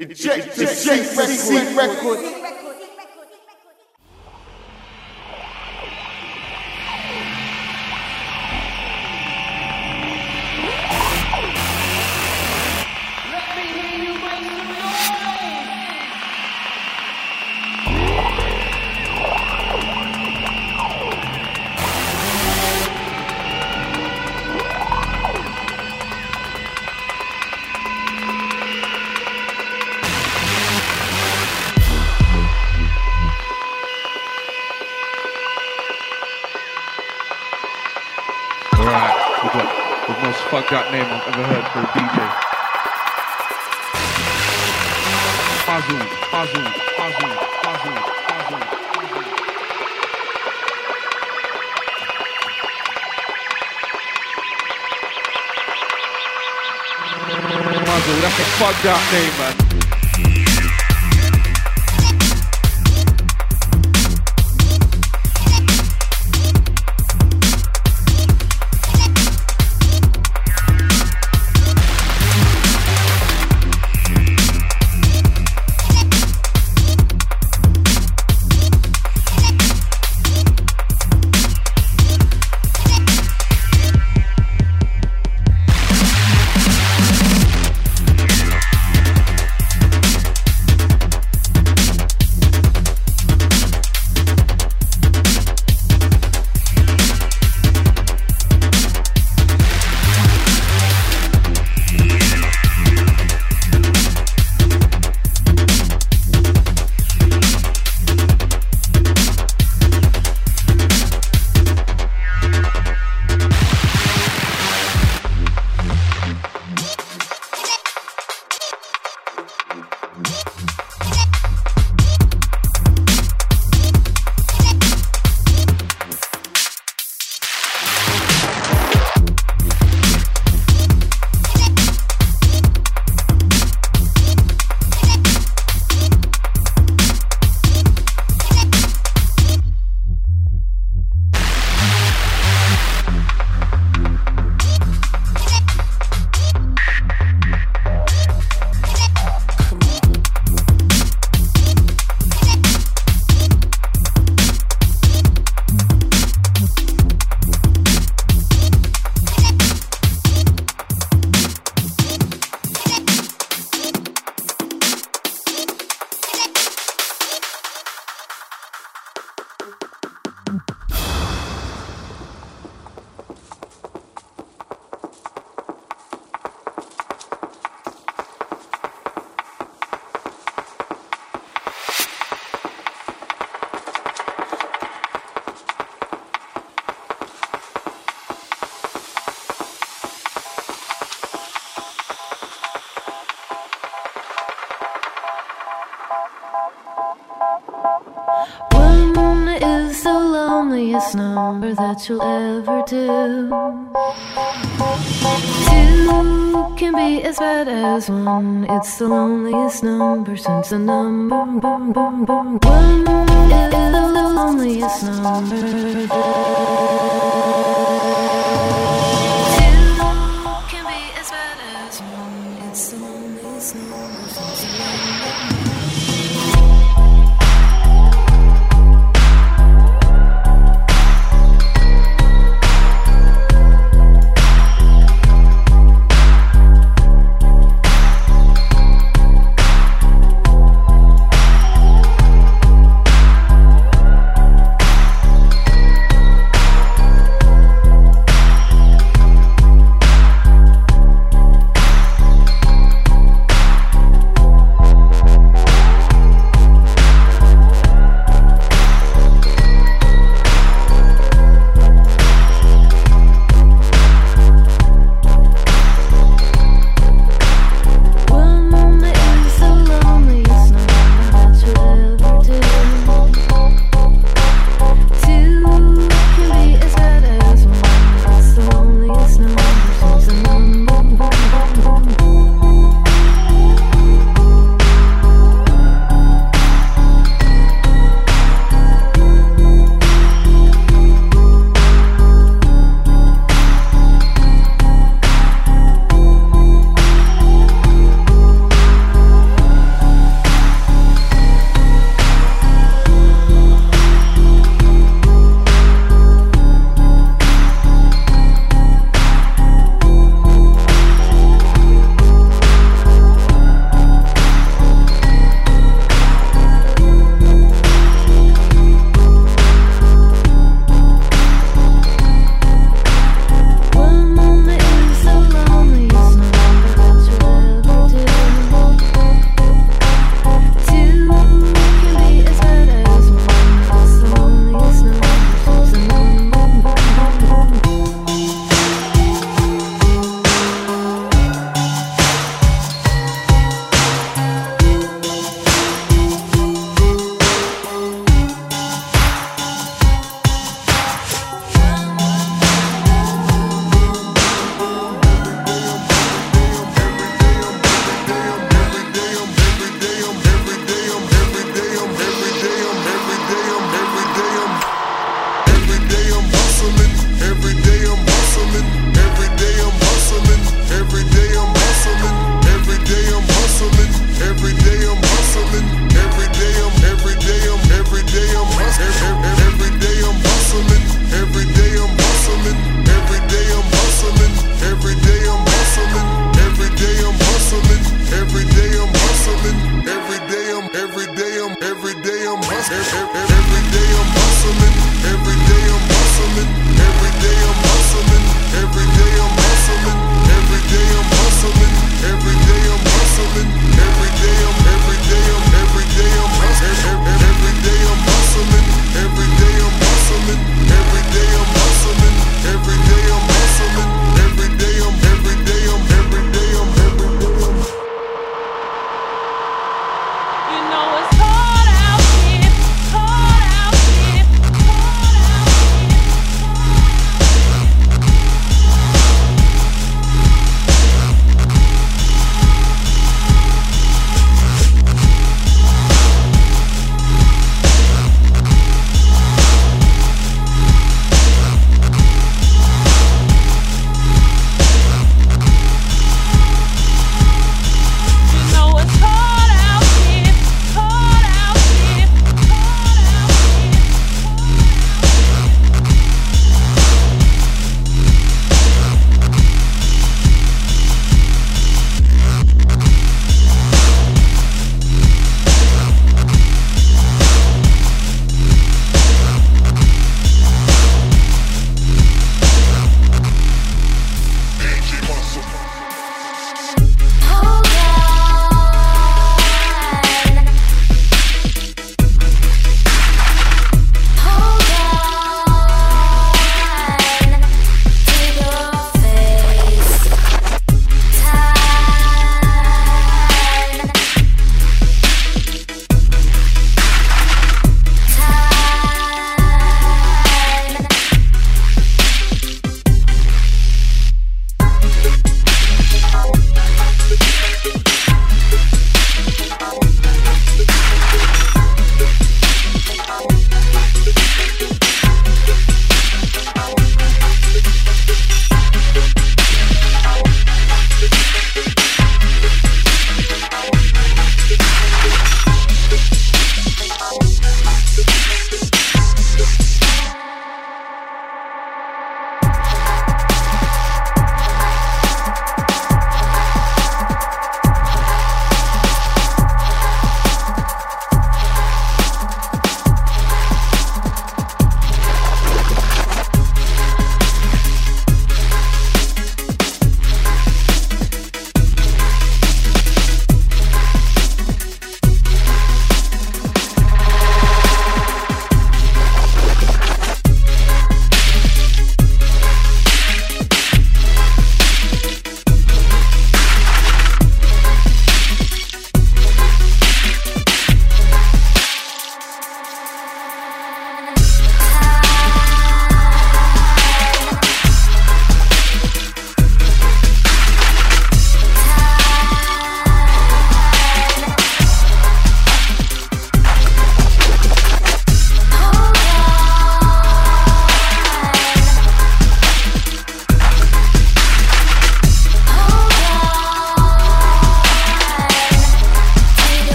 Eject the J record. That's a up name, that you'll ever do. Two can be as bad as one. It's the loneliest number since the number. One is the loneliest number.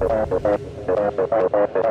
バイバイバイバイバイ。